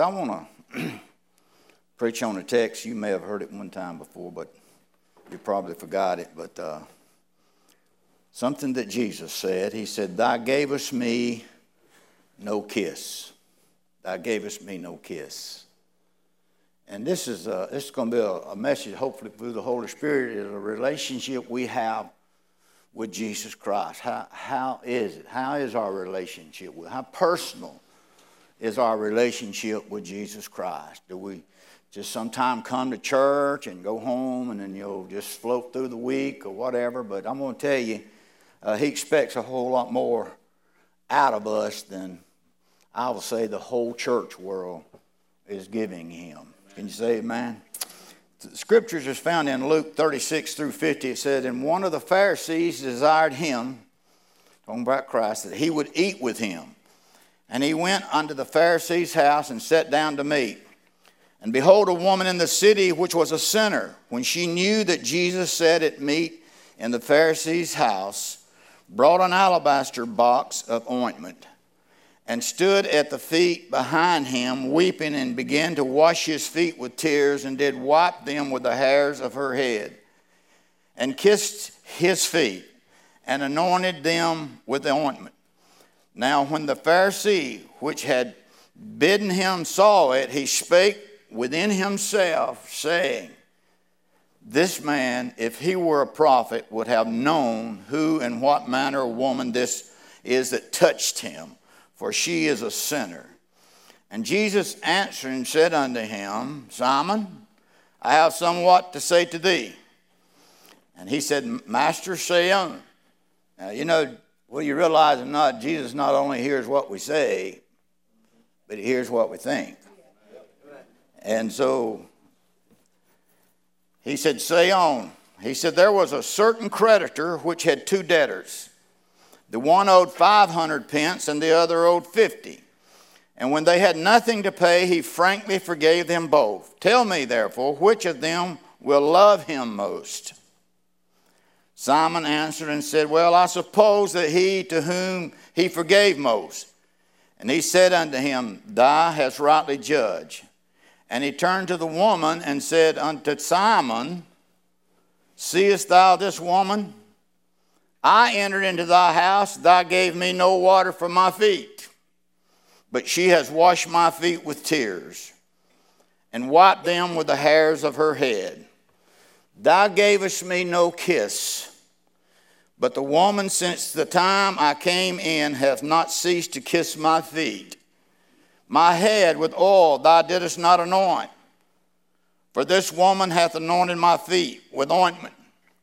I want to preach on a text. You may have heard it one time before, but you probably forgot it. But uh, something that Jesus said He said, Thou gavest me no kiss. Thou gavest me no kiss. And this is, uh, this is going to be a, a message, hopefully, through the Holy Spirit, is a relationship we have with Jesus Christ. How, how is it? How is our relationship with How personal is our relationship with Jesus Christ? Do we just sometime come to church and go home and then you'll just float through the week or whatever? But I'm going to tell you, uh, He expects a whole lot more out of us than I will say the whole church world is giving Him. Can you say amen? The scriptures is found in Luke 36 through 50. It says, And one of the Pharisees desired him, talking about Christ, that he would eat with him. And he went unto the Pharisee's house and sat down to meat. And behold, a woman in the city which was a sinner, when she knew that Jesus sat at meat in the Pharisee's house, brought an alabaster box of ointment and stood at the feet behind him, weeping, and began to wash his feet with tears, and did wipe them with the hairs of her head, and kissed his feet, and anointed them with the ointment. Now, when the Pharisee which had bidden him saw it, he spake within himself, saying, This man, if he were a prophet, would have known who and what manner of woman this is that touched him for she is a sinner. And Jesus answering said unto him, Simon, I have somewhat to say to thee. And he said, Master, say on. Now, you know, well, you realize or not, Jesus not only hears what we say, but he hears what we think. And so he said, Say on. He said, There was a certain creditor which had two debtors. The one owed 500 pence and the other owed 50. And when they had nothing to pay, he frankly forgave them both. Tell me, therefore, which of them will love him most? Simon answered and said, Well, I suppose that he to whom he forgave most. And he said unto him, Thou hast rightly judged. And he turned to the woman and said unto Simon, Seest thou this woman? I entered into thy house, thou gave me no water for my feet, but she has washed my feet with tears and wiped them with the hairs of her head. Thou gavest me no kiss, but the woman since the time I came in hath not ceased to kiss my feet. My head with oil thou didst not anoint, for this woman hath anointed my feet with ointment.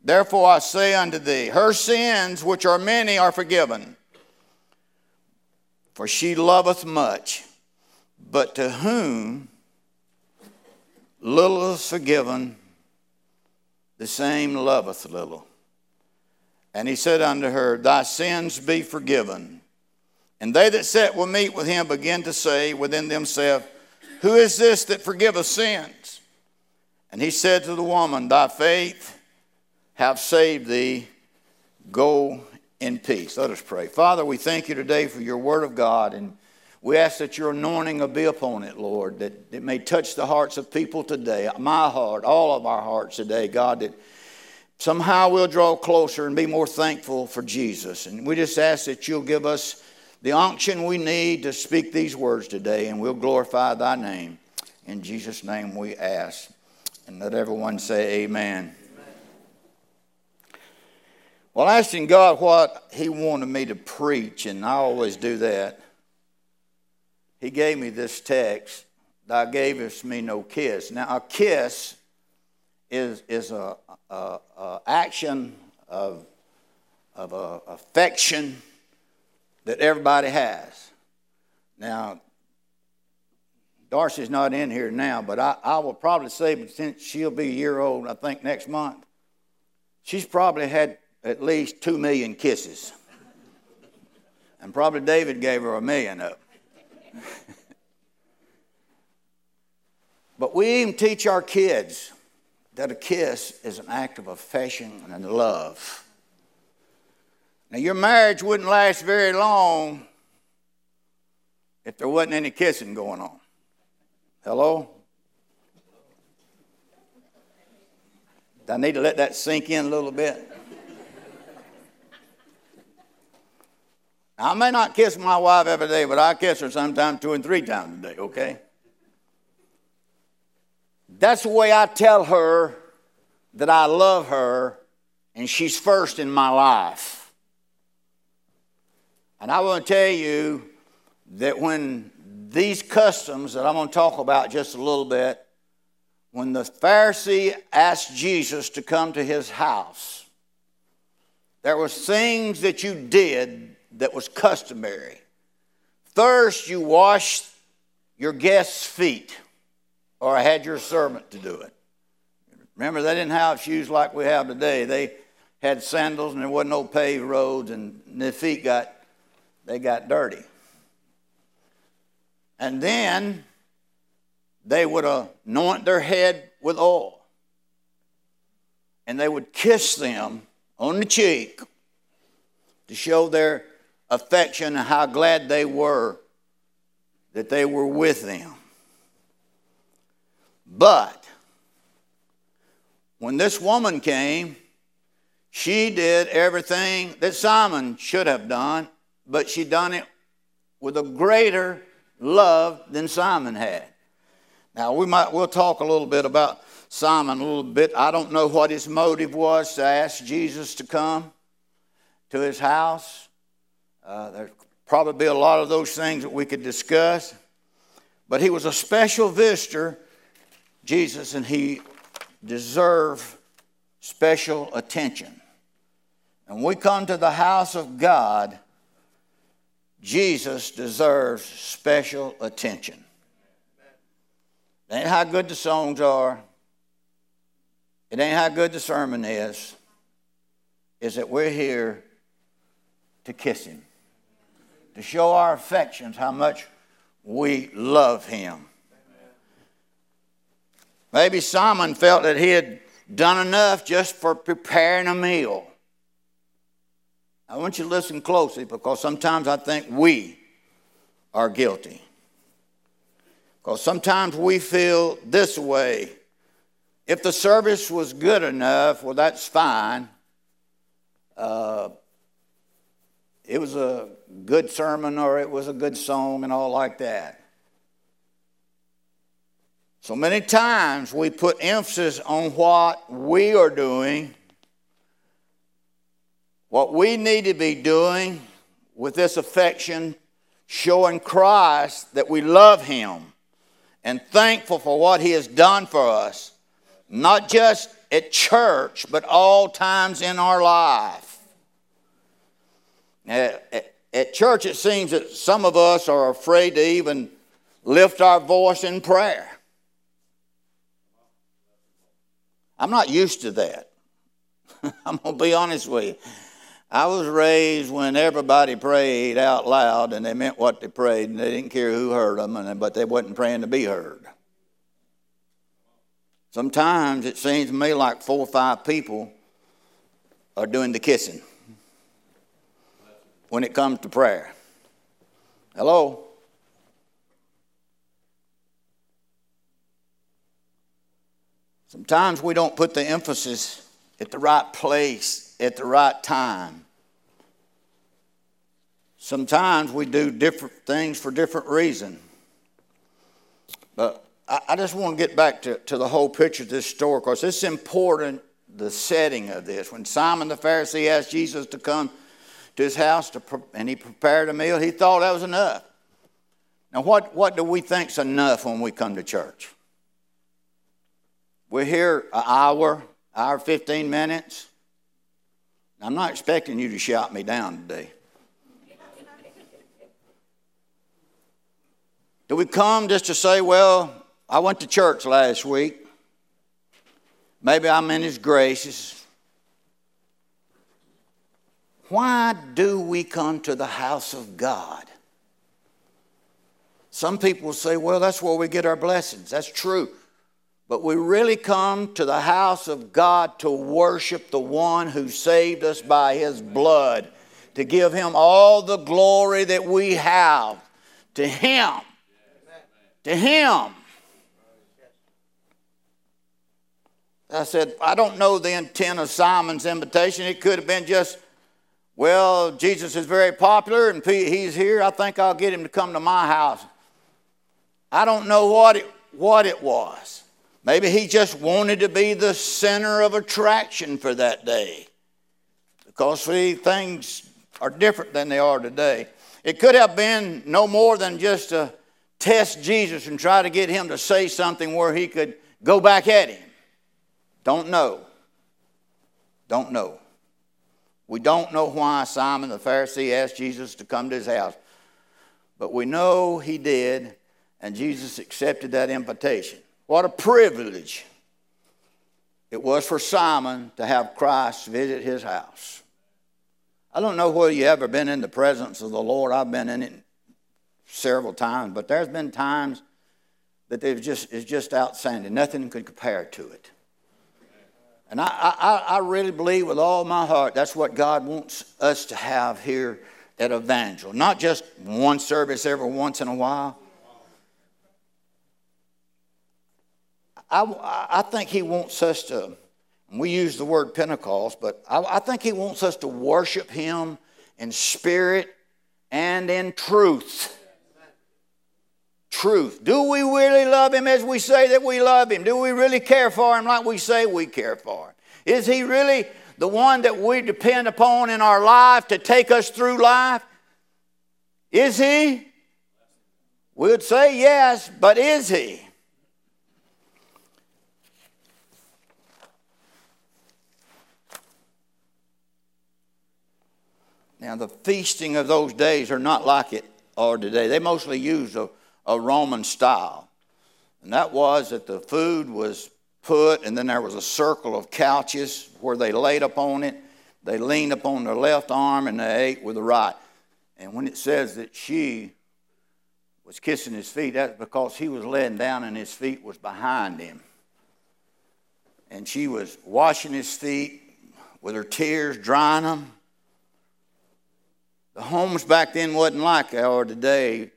Therefore I say unto thee, her sins, which are many, are forgiven. For she loveth much. But to whom little is forgiven, the same loveth little. And he said unto her, Thy sins be forgiven. And they that sat will meet with him began to say within themselves, Who is this that forgiveth sins? And he said to the woman, Thy faith have saved thee. Go in peace. Let us pray. Father, we thank you today for your word of God, and we ask that your anointing will be upon it, Lord, that it may touch the hearts of people today, my heart, all of our hearts today, God, that somehow we'll draw closer and be more thankful for Jesus. And we just ask that you'll give us the unction we need to speak these words today, and we'll glorify thy name. In Jesus' name we ask. And let everyone say, Amen. Well, asking God what He wanted me to preach, and I always do that. He gave me this text, Thou gavest me no kiss. Now, a kiss is, is a, a, a action of, of a affection that everybody has. Now, Darcy's not in here now, but I, I will probably say, since she'll be a year old, I think next month, she's probably had at least two million kisses. And probably David gave her a million of but we even teach our kids that a kiss is an act of affection and love. Now, your marriage wouldn't last very long if there wasn't any kissing going on. Hello? I need to let that sink in a little bit. I may not kiss my wife every day, but I kiss her sometimes two and three times a day, okay? That's the way I tell her that I love her and she's first in my life. And I want to tell you that when these customs that I'm going to talk about just a little bit, when the Pharisee asked Jesus to come to his house, there was things that you did that was customary. First, you washed your guests' feet, or I had your servant to do it. Remember, they didn't have shoes like we have today. They had sandals, and there wasn't no paved roads, and their feet got they got dirty. And then they would anoint their head with oil. And they would kiss them on the cheek to show their affection and how glad they were that they were with them. But when this woman came, she did everything that Simon should have done, but she done it with a greater love than Simon had. Now we might we'll talk a little bit about Simon a little bit. I don't know what his motive was to ask Jesus to come to his house. Uh, there's probably a lot of those things that we could discuss. But he was a special visitor, Jesus, and he deserve special attention. And we come to the house of God, Jesus deserves special attention. It ain't how good the songs are. It ain't how good the sermon is. Is that we're here to kiss him, to show our affections how much we love him. Maybe Simon felt that he had done enough just for preparing a meal. I want you to listen closely because sometimes I think we are guilty. Because sometimes we feel this way. If the service was good enough, well, that's fine. Uh, it was a good sermon or it was a good song and all like that. So many times we put emphasis on what we are doing, what we need to be doing with this affection, showing Christ that we love Him and thankful for what He has done for us, not just at church, but all times in our life. At, at church, it seems that some of us are afraid to even lift our voice in prayer. I'm not used to that. I'm going to be honest with you. I was raised when everybody prayed out loud and they meant what they prayed and they didn't care who heard them, and, but they wasn't praying to be heard. Sometimes it seems to me like four or five people are doing the kissing when it comes to prayer. Hello? Sometimes we don't put the emphasis at the right place at the right time. Sometimes we do different things for different reasons. But I, I just want to get back to, to the whole picture of this story because it's important, the setting of this. When Simon the Pharisee asked Jesus to come to his house to, and he prepared a meal, he thought that was enough. Now, what, what do we think's enough when we come to church? We're here an hour, hour 15 minutes. I'm not expecting you to shout me down today. Do we come just to say, well, I went to church last week. Maybe I'm in His graces. Why do we come to the house of God? Some people say, well, that's where we get our blessings. That's true. But we really come to the house of God to worship the one who saved us by his blood, to give him all the glory that we have. To him. To him. I said, I don't know the intent of Simon's invitation. It could have been just, well, Jesus is very popular and he's here. I think I'll get him to come to my house. I don't know what it, what it was. Maybe he just wanted to be the center of attraction for that day. Because, see, things are different than they are today. It could have been no more than just to test Jesus and try to get him to say something where he could go back at him. Don't know. Don't know. We don't know why Simon the Pharisee asked Jesus to come to his house, but we know he did, and Jesus accepted that invitation. What a privilege it was for Simon to have Christ visit his house. I don't know whether you ever been in the presence of the Lord. I've been in it several times, but there's been times that it's just, it's just outstanding. Nothing could compare to it. And I, I, I really believe with all my heart that's what God wants us to have here at Evangel. Not just one service every once in a while. I, I think He wants us to, we use the word Pentecost, but I, I think He wants us to worship Him in spirit and in truth truth. Do we really love Him as we say that we love Him? Do we really care for Him like we say we care for Him? Is He really the one that we depend upon in our life to take us through life? Is He? We'd say yes, but is He? Now, the feasting of those days are not like it are today. They mostly use a a Roman style. And that was that the food was put, and then there was a circle of couches where they laid upon it. They leaned upon their left arm and they ate with the right. And when it says that she was kissing his feet, that's because he was laying down and his feet was behind him. And she was washing his feet with her tears, drying them. The homes back then wasn't like are today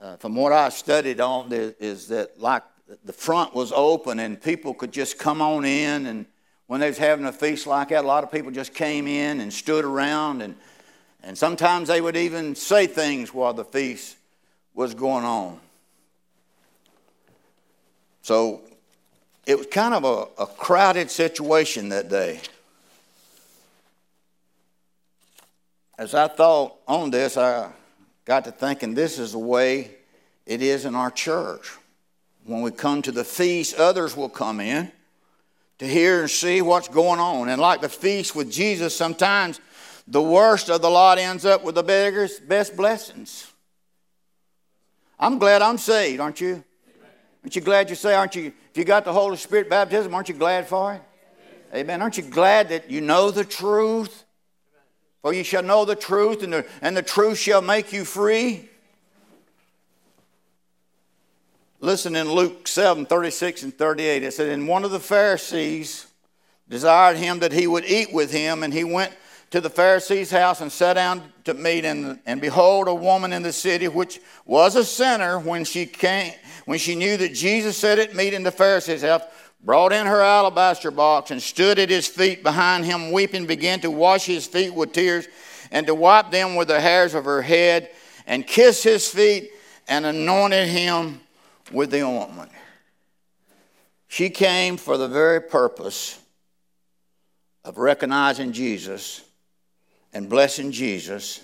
uh, from what I studied on, is that like the front was open and people could just come on in. And when they was having a feast like that, a lot of people just came in and stood around. And, and sometimes they would even say things while the feast was going on. So it was kind of a, a crowded situation that day. As I thought on this, I got to thinking this is the way it is in our church. When we come to the feast, others will come in to hear and see what's going on. And like the feast with Jesus, sometimes the worst of the lot ends up with the biggest, best blessings. I'm glad I'm saved, aren't you? Aren't you glad you say, aren't you? If you got the Holy Spirit baptism, aren't you glad for it? Amen. Aren't you glad that you know the truth? For you shall know the truth, and the, and the truth shall make you free. Listen in Luke 7 36 and 38. It said, And one of the Pharisees desired him that he would eat with him, and he went to the Pharisee's house and sat down to meat. And, and behold, a woman in the city, which was a sinner, when she came, when she knew that Jesus sat at meat in the Pharisee's house, brought in her alabaster box and stood at his feet behind him, weeping, began to wash his feet with tears and to wipe them with the hairs of her head, and kiss his feet and anointed him with the ointment. She came for the very purpose of recognizing Jesus and blessing Jesus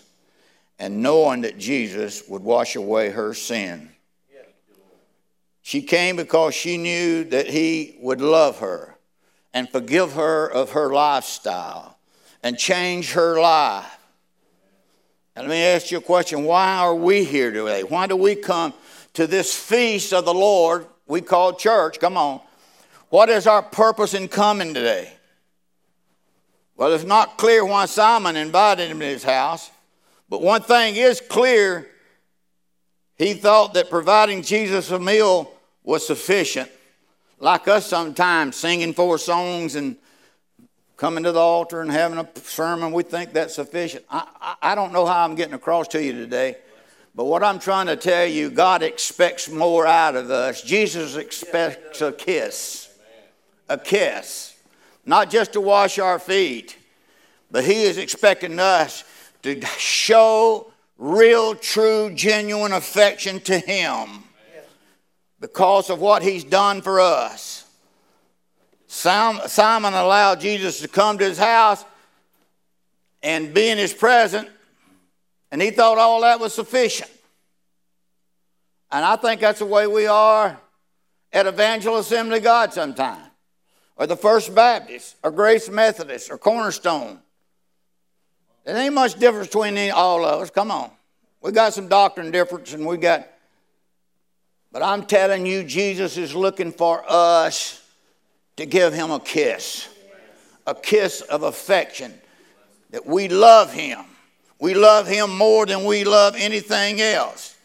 and knowing that Jesus would wash away her sin. She came because she knew that he would love her and forgive her of her lifestyle and change her life. And let me ask you a question why are we here today? Why do we come to this feast of the Lord we call church? Come on. What is our purpose in coming today? Well, it's not clear why Simon invited him to his house, but one thing is clear. He thought that providing Jesus a meal was sufficient. Like us sometimes singing four songs and coming to the altar and having a sermon, we think that's sufficient. I, I, I don't know how I'm getting across to you today, but what I'm trying to tell you, God expects more out of us. Jesus expects a kiss. a kiss, not just to wash our feet, but He is expecting us to show real, true, genuine affection to Him because of what He's done for us. Simon allowed Jesus to come to his house and be in his presence, and he thought all that was sufficient. And I think that's the way we are at Evangel Assembly God sometimes, or the First Baptist, or Grace Methodist, or Cornerstone. There ain't much difference between all of us. Come on. We got some doctrine difference, and we got. But I'm telling you, Jesus is looking for us to give him a kiss, a kiss of affection, that we love him. We love him more than we love anything else.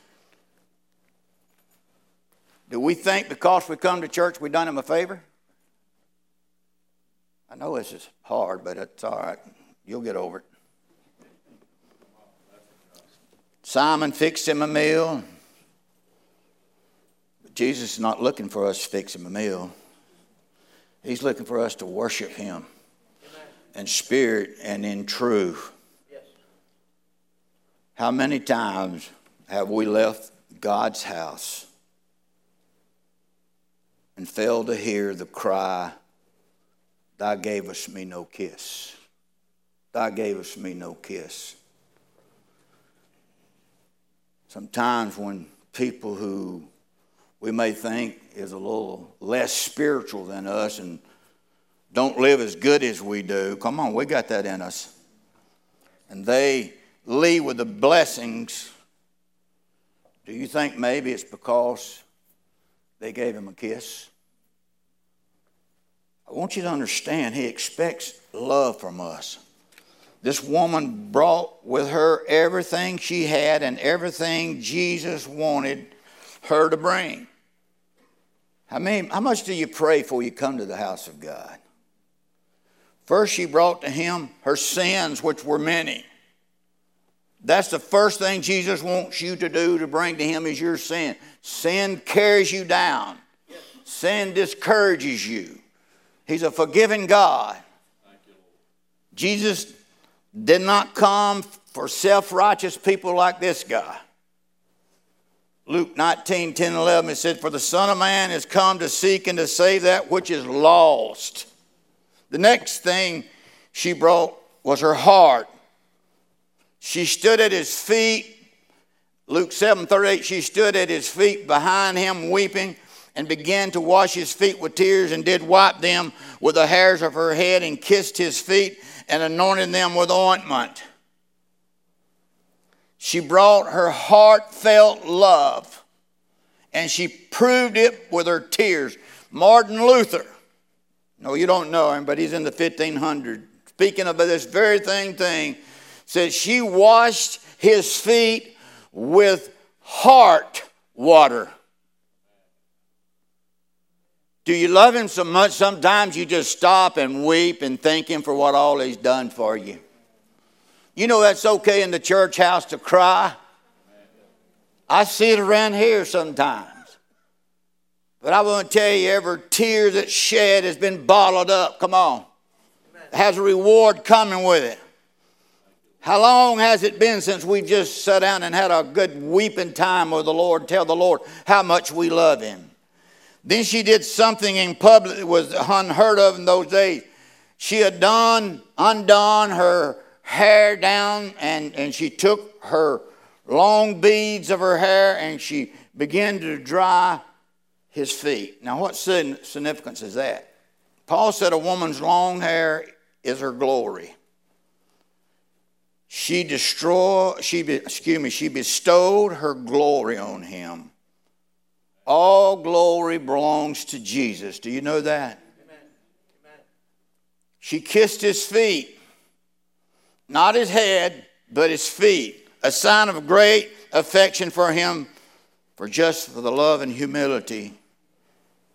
Do we think because we come to church we done him a favor? I know this is hard, but it's all right. You'll get over it. Simon fixed him a meal. Jesus is not looking for us to fix him a meal. He's looking for us to worship Him in spirit and in truth. How many times have we left God's house and failed to hear the cry, Thou gavest me no kiss? Thou gavest me no kiss. Sometimes when people who we may think is a little less spiritual than us and don't live as good as we do. Come on, we got that in us. And they leave with the blessings. Do you think maybe it's because they gave him a kiss? I want you to understand, he expects love from us. This woman brought with her everything she had and everything Jesus wanted her to bring. How, many, how much do you pray before you come to the house of God? First, she brought to him her sins, which were many. That's the first thing Jesus wants you to do to bring to him is your sin. Sin carries you down. Sin discourages you. He's a forgiving God. Jesus did not come for self righteous people like this guy. Luke 19, 10, 11, it said, For the Son of Man is come to seek and to save that which is lost. The next thing she brought was her heart. She stood at his feet. Luke 7, 38, she stood at his feet behind him weeping and began to wash his feet with tears and did wipe them with the hairs of her head and kissed his feet and anointed them with ointment. She brought her heartfelt love and she proved it with her tears. Martin Luther, no, you don't know him, but he's in the 1500s. Speaking of this very thing, thing, says she washed his feet with heart water. Do you love him so much sometimes you just stop and weep and thank him for what all he's done for you? You know that's okay in the church house to cry. I see it around here sometimes. But I want to tell you, every tear that's shed has been bottled up. Come on. It has a reward coming with it. How long has it been since we've just sat down and had a good weeping time with the Lord, tell the Lord how much we love Him? Then she did something in public that was unheard of in those days. She had done, undone her hair down and, and she took her long beads of her hair and she began to dry his feet. Now, what significance is that? Paul said a woman's long hair is her glory. She destroyed, she, excuse me, she bestowed her glory on him. All glory belongs to Jesus. Do you know that? Amen. Amen. She kissed his feet. Not his head, but his feet. A sign of great affection for him, for just for the love and humility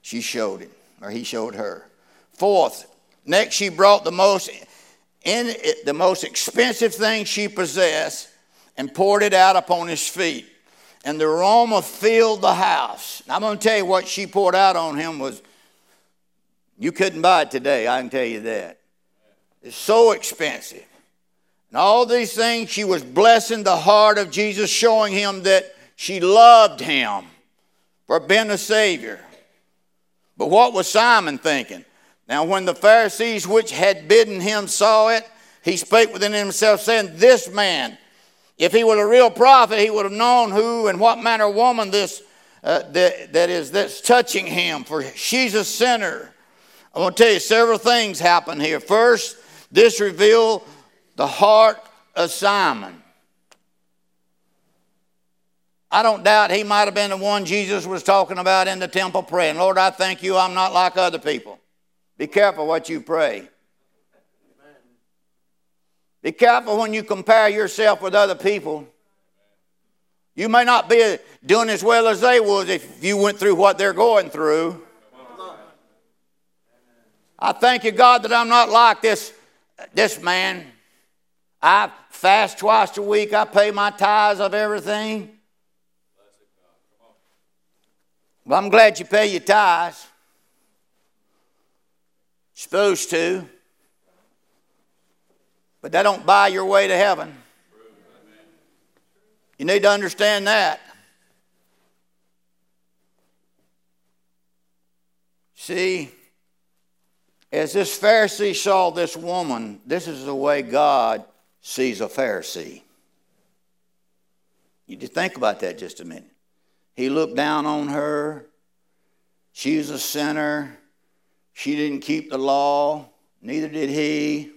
she showed him, or he showed her. Fourth, next she brought the most in the most expensive thing she possessed and poured it out upon his feet. And the aroma filled the house. I'm going to tell you what she poured out on him was You couldn't buy it today, I can tell you that. It's so expensive. And all these things, she was blessing the heart of Jesus, showing him that she loved him for being a Savior. But what was Simon thinking? Now, when the Pharisees which had bidden him saw it, he spake within himself, saying, This man, if he were a real prophet, he would have known who and what manner of woman this uh, that, that is that's touching him, for she's a sinner. I want to tell you several things happen here. First, this revealed the heart of Simon. I don't doubt he might have been the one Jesus was talking about in the temple praying. Lord, I thank you I'm not like other people. Be careful what you pray. Be careful when you compare yourself with other people. You may not be doing as well as they would if you went through what they're going through. I thank you, God, that I'm not like this, this man. I fast twice a week. I pay my tithes of everything. Well, I'm glad you pay your tithes. Supposed to. But that don't buy your way to heaven. You need to understand that. See, as this Pharisee saw this woman, this is the way God sees a Pharisee. You think about that just a minute. He looked down on her. She was a sinner. She didn't keep the law, neither did he.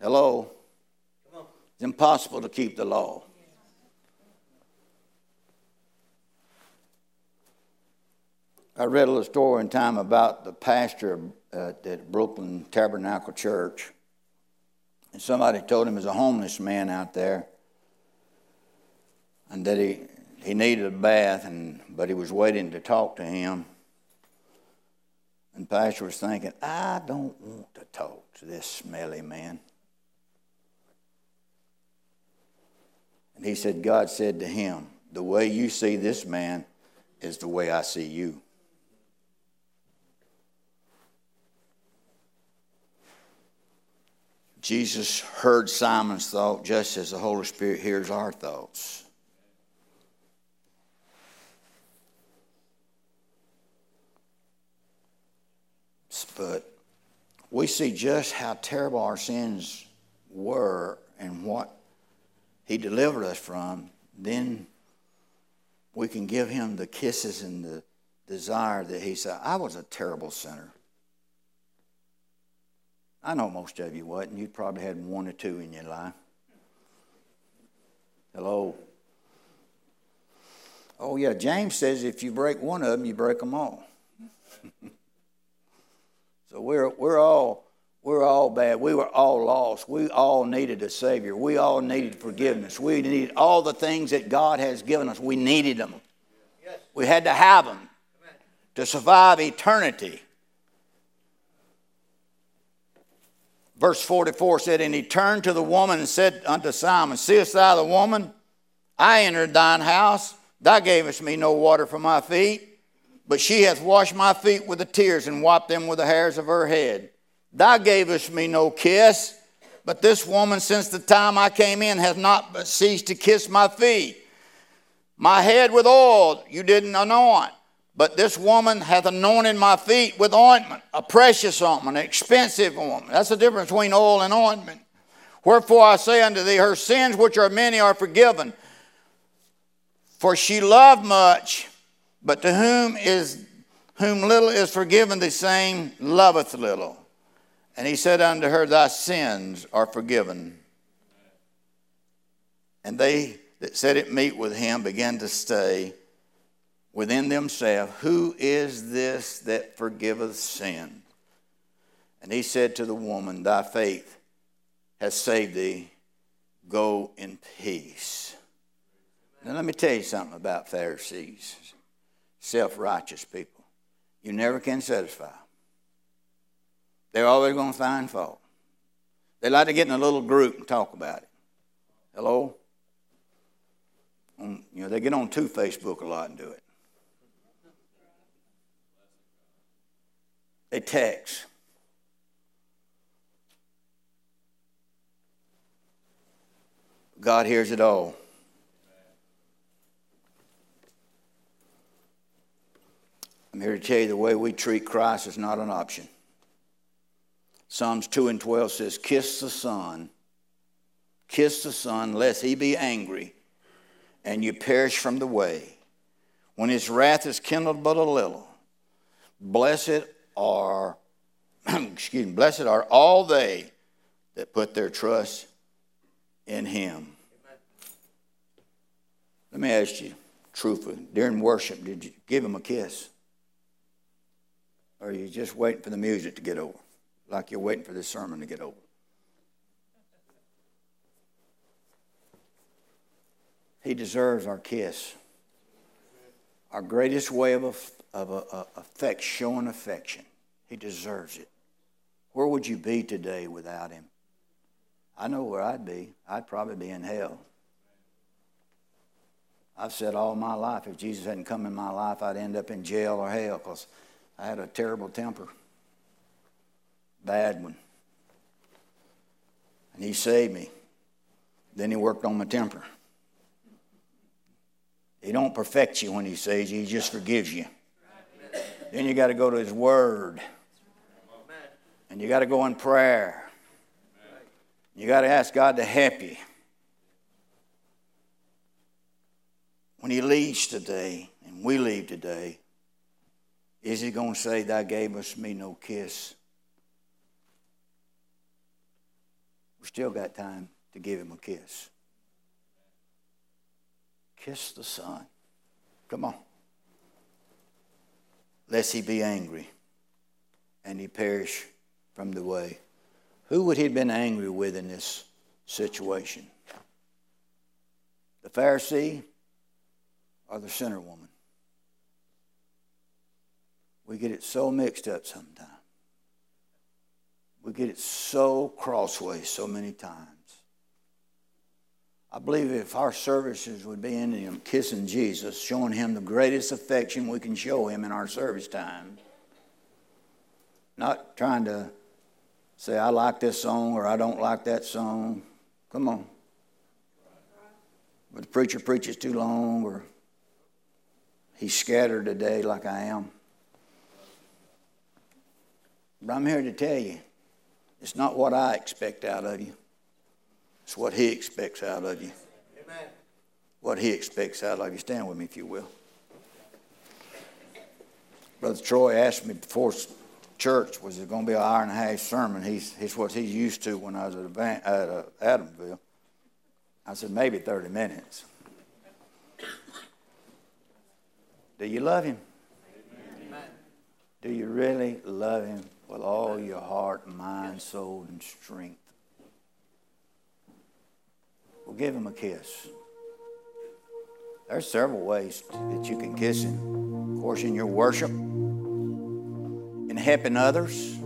Hello? It's impossible to keep the law. I read a little story in time about the pastor uh, at Brooklyn Tabernacle Church. And somebody told him there's a homeless man out there and that he, he needed a bath, and, but he was waiting to talk to him. And pastor was thinking, I don't want to talk to this smelly man. And he said, God said to him, The way you see this man is the way I see you. Jesus heard Simon's thought just as the Holy Spirit hears our thoughts. But we see just how terrible our sins were and what he delivered us from, then we can give him the kisses and the desire that he said, I was a terrible sinner. I know most of you wasn't. You probably had one or two in your life. Hello? Oh, yeah, James says if you break one of them, you break them all. so we're, we're all we're all bad. We were all lost. We all needed a Savior. We all needed forgiveness. We needed all the things that God has given us. We needed them. We had to have them to survive eternity. Verse 44 said, And he turned to the woman and said unto Simon, Seest thou the woman? I entered thine house. Thou gavest me no water for my feet, but she hath washed my feet with the tears and wiped them with the hairs of her head. Thou gavest me no kiss, but this woman, since the time I came in, hath not ceased to kiss my feet. My head with oil you didn't anoint, but this woman hath anointed my feet with ointment, a precious ointment, an expensive ointment. That's the difference between oil and ointment. Wherefore I say unto thee, her sins, which are many, are forgiven. For she loved much, but to whom is whom little is forgiven, the same loveth little. And he said unto her, Thy sins are forgiven. And they that set it meat with him began to say within themselves, Who is this that forgiveth sin? And he said to the woman, Thy faith has saved thee. Go in peace. Now, let me tell you something about Pharisees, self righteous people. You never can satisfy. They're always going to find fault. They like to get in a little group and talk about it. Hello? You know, they get on to Facebook a lot and do it. A text. God hears it all. I'm here to tell you the way we treat Christ is not an option. Psalms 2 and 12 says, Kiss the Son, kiss the Son, lest he be angry and you perish from the way. When his wrath is kindled but a little, blessed are, excuse me, blessed are all they that put their trust in him. Let me ask you, truthfully, during worship, did you give him a kiss? Or are you just waiting for the music to get over, like you're waiting for this sermon to get over? He deserves our kiss. Our greatest way of, of a, affect, showing affection. He deserves it. Where would you be today without him? I know where I'd be. I'd probably be in hell. I've said all my life, if Jesus hadn't come in my life, I'd end up in jail or hell because I had a terrible temper. Bad one. And he saved me. Then he worked on my temper. He don't perfect you when he saves you, he just forgives you. Then you got to go to his word. And you got to go in prayer. You got to ask God to help you. When he leaves today, and we leave today, is he going to say, Thou gave us me no kiss? We still got time to give him a kiss. Kiss the Son. Come on. Lest he be angry and he perish from the way. Who would he have been angry with in this situation? The Pharisee or the sinner woman? We get it so mixed up sometimes. We get it so crossways so many times. I believe if our services would be in him kissing Jesus, showing him the greatest affection we can show him in our service time, not trying to say, I like this song or I don't like that song. Come on. But the preacher preaches too long or he's scattered today like I am. But I'm here to tell you, it's not what I expect out of you. It's what He expects out of you. Amen. What He expects out of you. Stand with me, if you will. Brother Troy asked me before church, was it going to be an hour and a half sermon? He's, he's what he's used to when I was at, at uh, Adamsville. I said, maybe 30 minutes. Do you love him? Amen. Do you really love him with all your heart, mind, soul, and strength? Well, give him a kiss. There's several ways that you can kiss him. Of course, in your worship, helping others,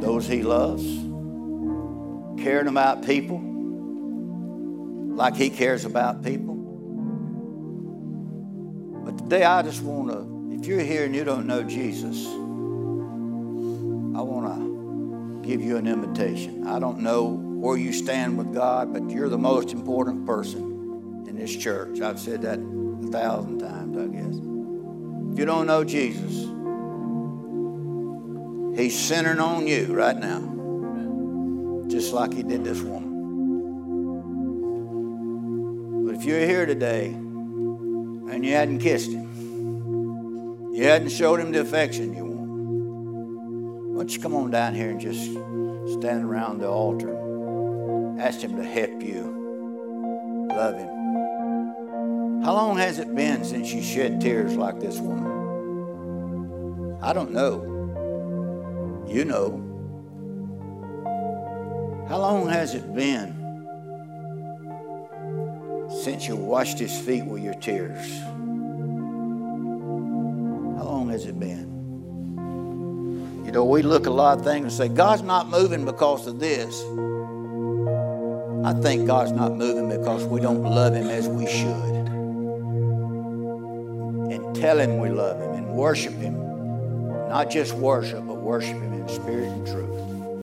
those he loves, caring about people like he cares about people. But today, I just want to, if you're here and you don't know Jesus, I want to give you an invitation. I don't know where you stand with God, but you're the most important person in this church. I've said that a thousand times, I guess. If you don't know Jesus, He's centering on you right now, just like He did this woman. But if you're here today and you hadn't kissed Him, you hadn't showed Him the affection you want, why don't you come on down here and just stand around the altar? Ask Him to help you love Him. How long has it been since you shed tears like this woman? I don't know. You know. How long has it been since you washed His feet with your tears? How long has it been? You know, we look a lot of things and say, God's not moving because of this. I think God's not moving because we don't love Him as we should. And tell Him we love Him and worship Him. Not just worship, worship Him in spirit and truth.